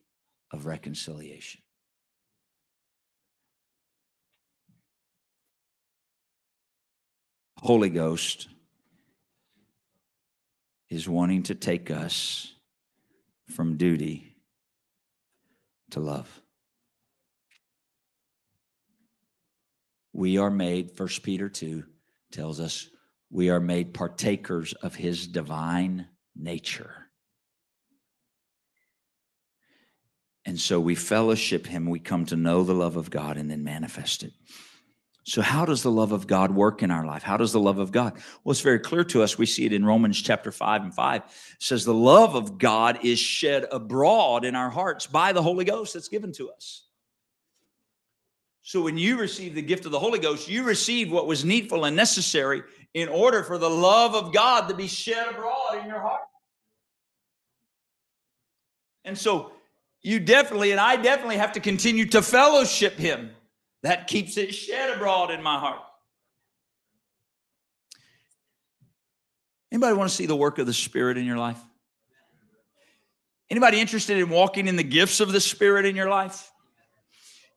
of reconciliation. Holy Ghost is wanting to take us from duty to love. We are made, First Peter 2 tells us, we are made partakers of his divine nature. And so we fellowship him, we come to know the love of God and then manifest it. So, how does the love of God work in our life? How does the love of God? Well, it's very clear to us. We see it in Romans chapter 5 and 5. It says, The love of God is shed abroad in our hearts by the Holy Ghost that's given to us. So, when you receive the gift of the Holy Ghost, you receive what was needful and necessary in order for the love of God to be shed abroad in your heart. And so, you definitely, and I definitely have to continue to fellowship Him that keeps it shed abroad in my heart. Anybody want to see the work of the Spirit in your life? Anybody interested in walking in the gifts of the Spirit in your life?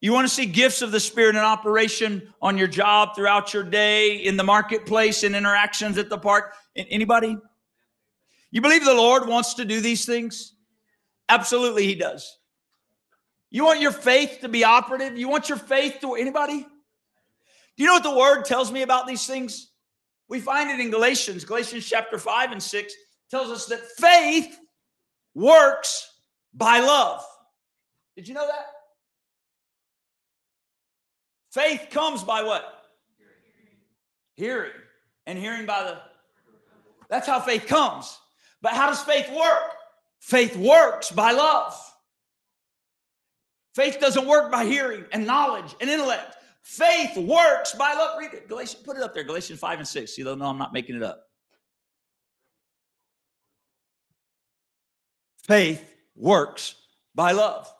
You want to see gifts of the Spirit in operation on your job throughout your day, in the marketplace, in interactions at the park? Anybody? You believe the Lord wants to do these things? Absolutely, He does. You want your faith to be operative? You want your faith to anybody? Do you know what the word tells me about these things? We find it in Galatians, Galatians chapter 5 and 6 tells us that faith works by love. Did you know that? Faith comes by what? Hearing. And hearing by the That's how faith comes. But how does faith work? Faith works by love. Faith doesn't work by hearing and knowledge and intellect. Faith works by love. Read it. Galatians, put it up there. Galatians 5 and 6. You don't know I'm not making it up. Faith works by love.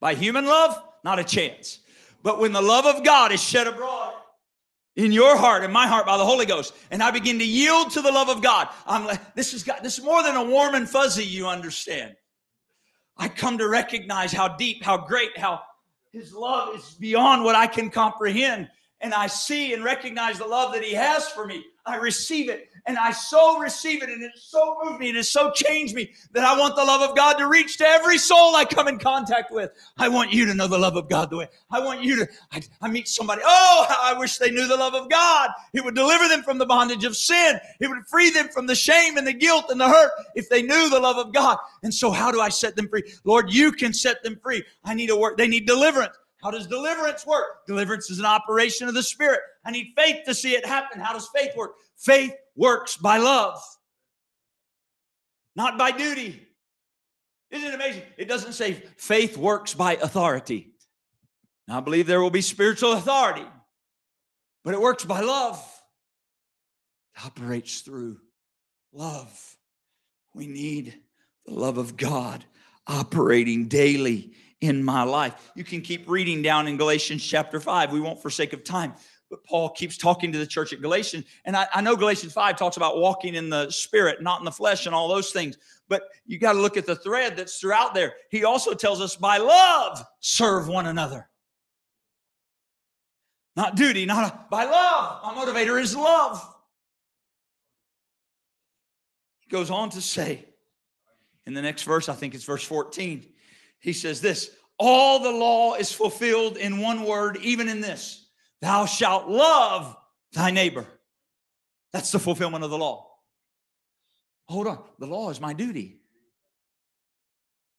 By human love, not a chance. But when the love of God is shed abroad in your heart and my heart by the Holy Ghost, and I begin to yield to the love of God, I'm like, this is God, this is more than a warm and fuzzy, you understand. I come to recognize how deep, how great, how his love is beyond what I can comprehend. And I see and recognize the love that he has for me. I receive it and I so receive it, and it so moved me, and it so changed me that I want the love of God to reach to every soul I come in contact with. I want you to know the love of God the way I want you to. I, I meet somebody. Oh, I wish they knew the love of God. It would deliver them from the bondage of sin. It would free them from the shame and the guilt and the hurt if they knew the love of God. And so, how do I set them free? Lord, you can set them free. I need a work. They need deliverance. How does deliverance work? Deliverance is an operation of the Spirit. I need faith to see it happen. How does faith work? Faith works by love, not by duty. Isn't it amazing? It doesn't say faith works by authority. Now, I believe there will be spiritual authority, but it works by love. It operates through love. We need the love of God operating daily in my life. You can keep reading down in Galatians chapter 5. We won't for sake of time. But Paul keeps talking to the church at Galatians. And I, I know Galatians 5 talks about walking in the spirit, not in the flesh, and all those things. But you got to look at the thread that's throughout there. He also tells us by love, serve one another. Not duty, not a, by love. My motivator is love. He goes on to say in the next verse, I think it's verse 14, he says this all the law is fulfilled in one word, even in this Thou shalt love thy neighbor. That's the fulfillment of the law. Hold on. The law is my duty.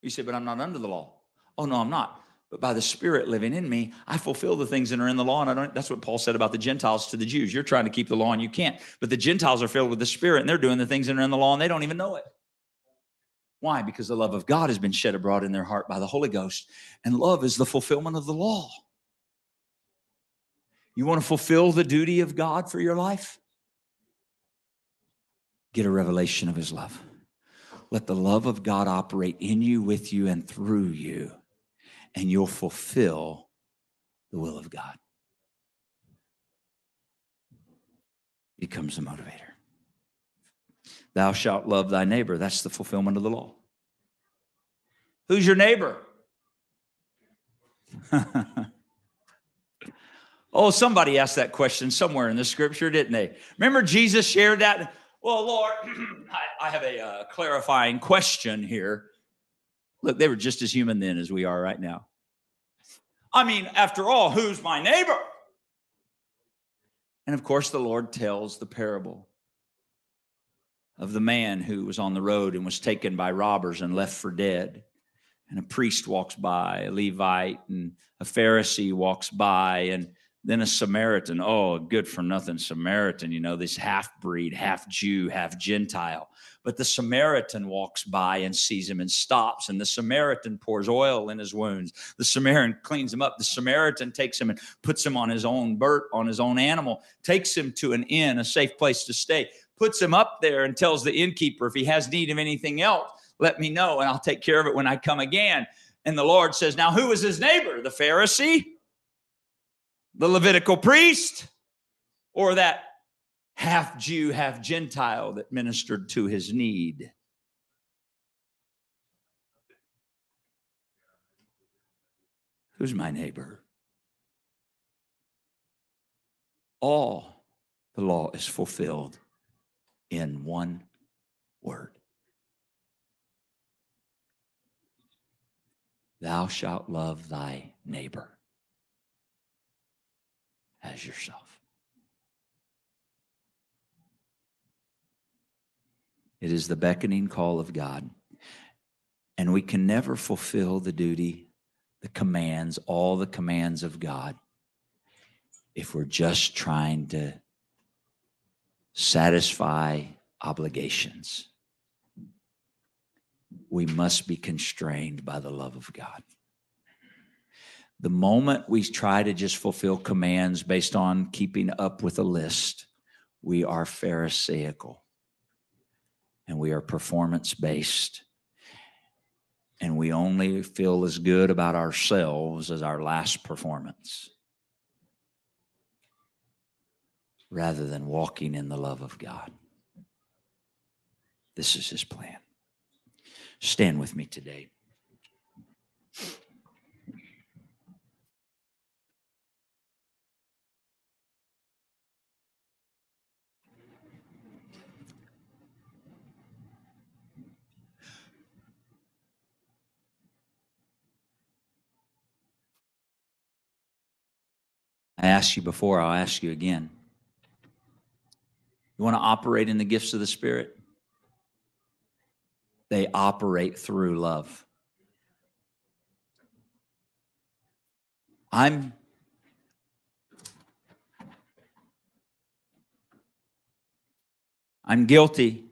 You say, but I'm not under the law. Oh, no, I'm not. But by the Spirit living in me, I fulfill the things that are in the law. And I don't, that's what Paul said about the Gentiles to the Jews. You're trying to keep the law and you can't. But the Gentiles are filled with the Spirit and they're doing the things that are in the law and they don't even know it. Why? Because the love of God has been shed abroad in their heart by the Holy Ghost. And love is the fulfillment of the law. You want to fulfill the duty of God for your life? Get a revelation of his love. Let the love of God operate in you, with you, and through you, and you'll fulfill the will of God. Becomes a motivator. Thou shalt love thy neighbor. That's the fulfillment of the law. Who's your neighbor? (laughs) oh, somebody asked that question somewhere in the scripture, didn't they? Remember Jesus shared that? Well, Lord, (clears throat) I, I, have a uh, clarifying question here. Look, they were just as human then as we are right now. I mean, after all, who's my neighbor? And of course, the Lord tells the parable of the man who was on the road and was taken by robbers and left for dead. And a priest walks by, a Levite, and a Pharisee walks by, and then a Samaritan. Oh, a good for nothing Samaritan, you know, this half breed, half Jew, half Gentile. But the Samaritan walks by and sees him and stops. And the Samaritan pours oil in his wounds. The Samaritan cleans him up. The Samaritan takes him and puts him on his own bird, on his own animal, takes him to an inn, a safe place to stay, puts him up there and tells the innkeeper if he has need of anything else, let me know and I'll take care of it when I come again. And the Lord says, Now who was his neighbor? The Pharisee? The Levitical priest? Or that half Jew, half Gentile that ministered to his need. Who's my neighbor? All the law is fulfilled in one word Thou shalt love thy neighbor as yourself. It is the beckoning call of God. And we can never fulfill the duty, the commands, all the commands of God if we're just trying to satisfy obligations. We must be constrained by the love of God. The moment we try to just fulfill commands based on keeping up with a list, we are Pharisaical and we are performance based. And we only feel as good about ourselves as our last performance rather than walking in the love of God. This is his plan. Stand with me today. I asked you before, I'll ask you again. You want to operate in the gifts of the Spirit? They operate through love. I'm I'm guilty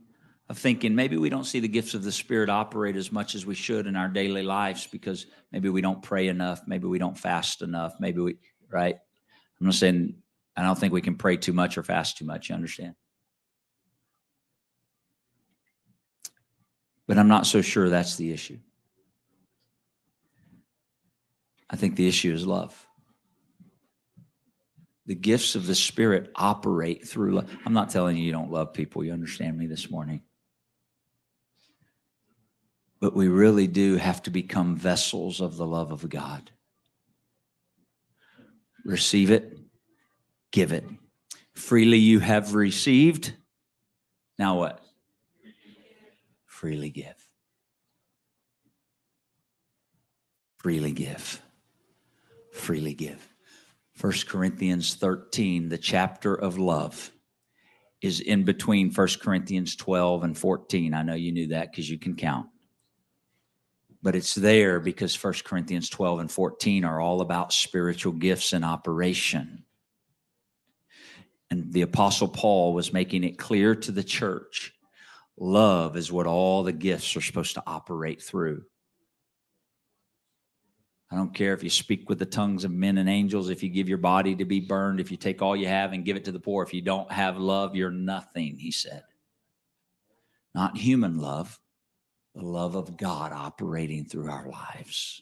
of thinking maybe we don't see the gifts of the Spirit operate as much as we should in our daily lives because maybe we don't pray enough, maybe we don't fast enough, maybe we, right? I'm not saying I don't think we can pray too much or fast too much. You understand? But I'm not so sure that's the issue. I think the issue is love. The gifts of the Spirit operate through love. I'm not telling you you don't love people. You understand me this morning. But we really do have to become vessels of the love of God receive it, give it. Freely you have received. Now what? Freely give. Freely give. Freely give. First Corinthians 13, the chapter of love, is in between First Corinthians 12 and 14. I know you knew that because you can count but it's there because First Corinthians 12 and 14 are all about spiritual gifts in operation. And the Apostle Paul was making it clear to the church love is what all the gifts are supposed to operate through. I don't care if you speak with the tongues of men and angels, if you give your body to be burned, if you take all you have and give it to the poor. If you don't have love, you're nothing, he said. Not human love, the love of God operating through our lives.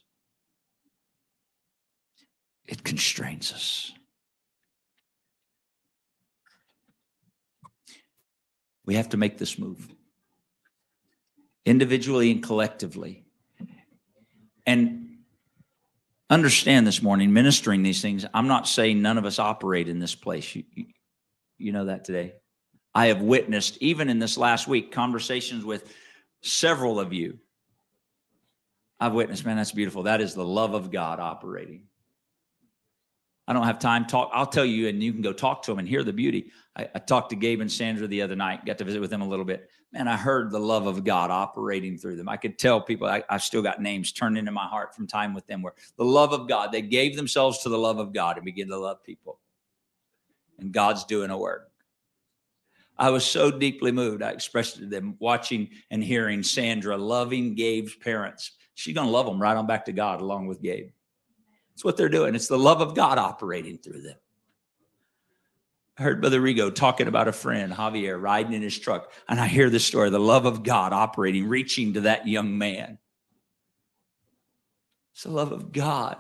It constrains us. We have to make this move individually and collectively. And understand this morning, ministering these things, I'm not saying none of us operate in this place. You, you, you know that today. I have witnessed, even in this last week, conversations with several of you. I've witnessed, man, that's beautiful. That is the love of God operating. I don't have time. Talk. I'll tell you, and you can go talk to them and hear the beauty. I, I talked to Gabe and Sandra the other night. Got to visit with them a little bit. Man, I heard the love of God operating through them. I could tell people. I, still got names turned into my heart from time with them, where the love of God. They gave themselves to the love of God and begin to love people. And God's doing a work. I was so deeply moved. I expressed to them watching and hearing Sandra loving Gabe's parents. She's going to love them right on back to God along with Gabe. It's what they're doing. It's the love of God operating through them. I heard Brother Rigo talking about a friend, Javier, riding in his truck. And I hear this story the love of God operating, reaching to that young man. It's the love of God.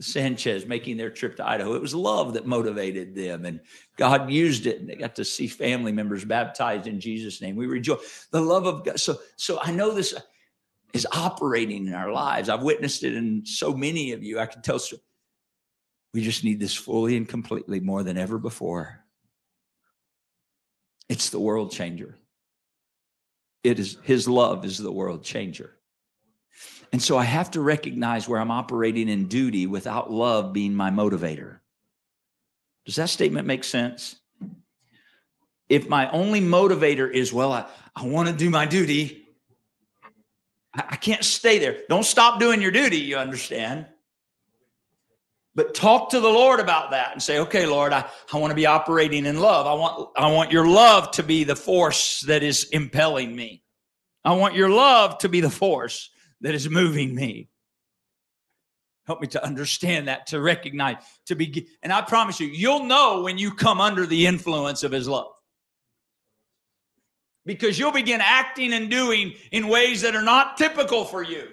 Sanchez making their trip to Idaho. It was love that motivated them, and God used it, and they got to see family members baptized in Jesus' name. We rejoice. The love of God. So, so I know this is operating in our lives. I've witnessed it in so many of you. I can tell. So we just need this fully and completely more than ever before. It's the world changer. It is His love is the world changer. And so I have to recognize where I'm operating in duty without love being my motivator. Does that statement make sense? If my only motivator is, well, I, I want to do my duty, I, can't stay there. Don't stop doing your duty, you understand? But talk to the Lord about that and say, okay, Lord, I, I want to be operating in love. I want, I want your love to be the force that is impelling me. I want your love to be the force that is moving me. Help me to understand that, to recognize, to be. And I promise you, you'll know when you come under the influence of His love. Because you'll begin acting and doing in ways that are not typical for you.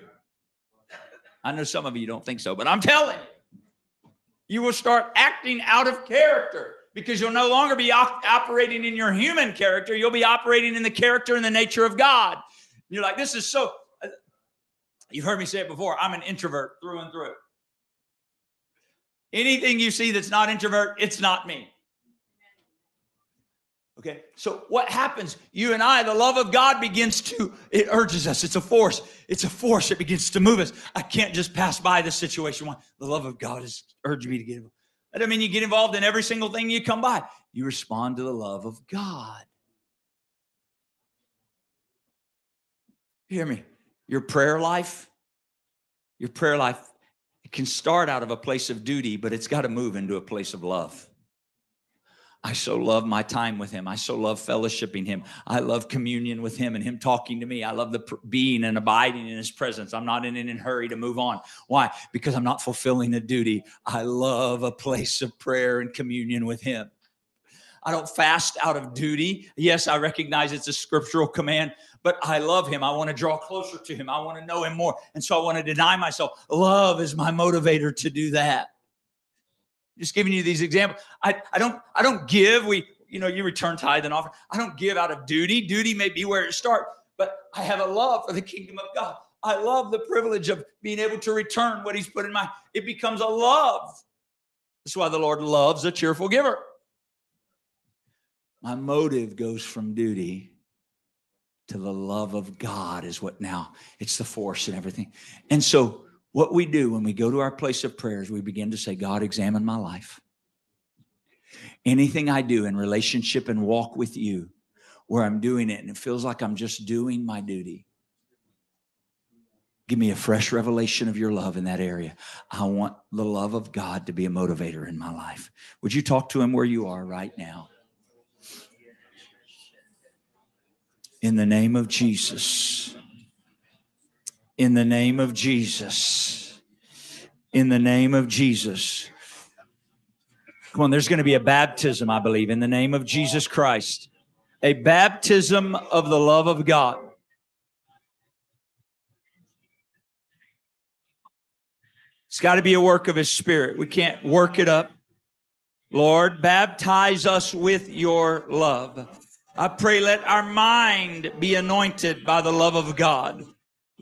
I know some of you don't think so, but I'm telling you, you will start acting out of character because you'll no longer be op- operating in your human character. You'll be operating in the character and the nature of God. You're like, this is so, uh, You've heard me say it before. I'm an introvert through and through. Anything you see that's not introvert, it's not me. Okay, so what happens? You and I, the love of God begins to, it urges us. It's a force. It's a force that begins to move us. I can't just pass by the situation. The love of God is urging me to get involved. That doesn't mean you get involved in every single thing you come by. You respond to the love of God. hear me? Your prayer life, your prayer life, it can start out of a place of duty, but it's got to move into a place of love. I so love my time with him. I so love fellowshipping him. I love communion with him and him talking to me. I love the pr- being and abiding in his presence. I'm not in a hurry to move on. Why? Because I'm not fulfilling a duty. I love a place of prayer and communion with him. I don't fast out of duty. Yes, I recognize it's a scriptural command, but I love him. I want to draw closer to him. I want to know him more. And so I want to deny myself. Love is my motivator to do that. Just giving you these examples. I, I don't I don't give. We, you know, you return tithe and offer. I don't give out of duty. Duty may be where it starts, but I have a love for the kingdom of God. I love the privilege of being able to return what he's put in my. It becomes a love. That's why the Lord loves a cheerful giver. My motive goes from duty to the love of God, is what now it's the force and everything. And so, what we do when we go to our place of prayers, we begin to say, God, examine my life. Anything I do in relationship and walk with you, where I'm doing it and it feels like I'm just doing my duty. Give me a fresh revelation of your love in that area. I want the love of God to be a motivator in my life. Would you talk to him where you are right now? In the name of Jesus. In the name of Jesus. In the name of Jesus. Come on, there's going to be a baptism, I believe, in the name of Jesus Christ. A baptism of the love of God. It's got to be a work of His Spirit. We can't work it up. Lord, baptize us with your love. I pray let our mind be anointed by the love of God.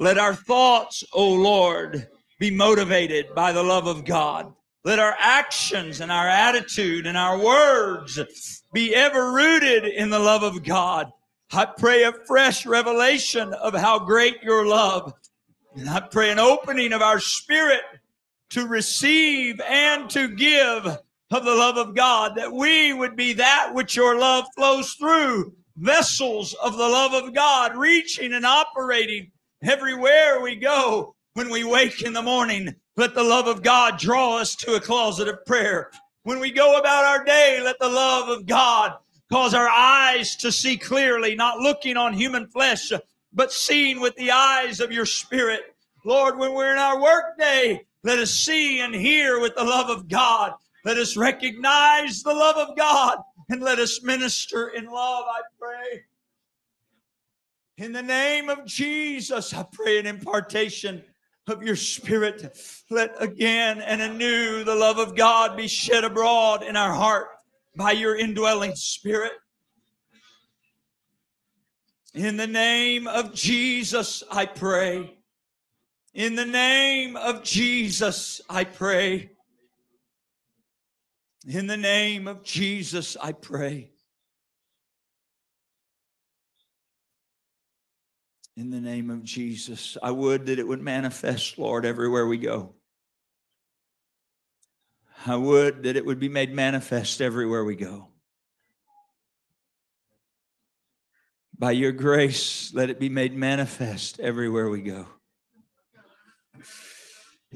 Let our thoughts, O Lord, be motivated by the love of God. Let our actions and our attitude and our words be ever rooted in the love of God. I pray a fresh revelation of how great your love. And I pray an opening of our spirit to receive and to give of the love of God, that we would be that which your love flows through, vessels of the love of God, reaching and operating everywhere we go. When we wake in the morning, let the love of God draw us to a closet of prayer. When we go about our day, let the love of God cause our eyes to see clearly, not looking on human flesh, but seeing with the eyes of your spirit. Lord, when we're in our work day, let us see and hear with the love of God. Let us recognize the love of God and let us minister in love, I pray. In the name of Jesus, I pray an impartation of your spirit. Let again and anew the love of God be shed abroad in our heart by your indwelling spirit. In the name of Jesus, I pray. In the name of Jesus, I pray. In the name of Jesus, I pray. In the name of Jesus, I would that it would manifest, Lord, everywhere we go. I would that it would be made manifest everywhere we go. By your grace, let it be made manifest everywhere we go.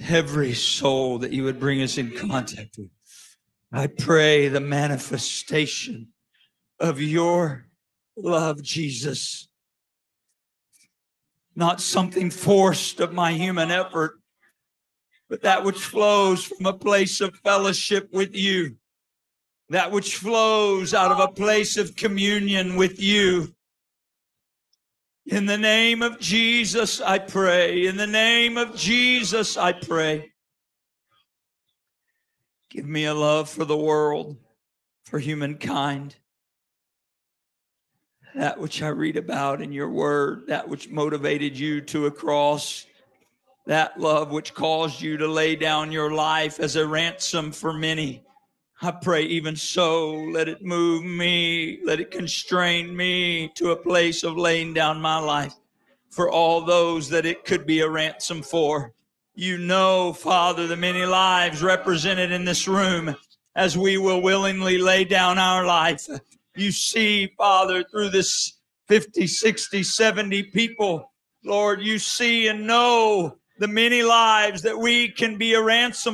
Every soul that you would bring us in contact with. I pray the manifestation of your love, Jesus. Not something forced of my human effort, but that which flows from a place of fellowship with you, that which flows out of a place of communion with you. In the name of Jesus, I pray. In the name of Jesus, I pray. Give me a love for the world, for humankind. That which I read about in your word, that which motivated you to a cross, that love which caused you to lay down your life as a ransom for many. I pray, even so, let it move me, let it constrain me to a place of laying down my life for all those that it could be a ransom for. You know, Father, the many lives represented in this room as we will willingly lay down our life. You see, Father, through this 50, 60, 70 people, Lord, you see and know the many lives that we can be a ransom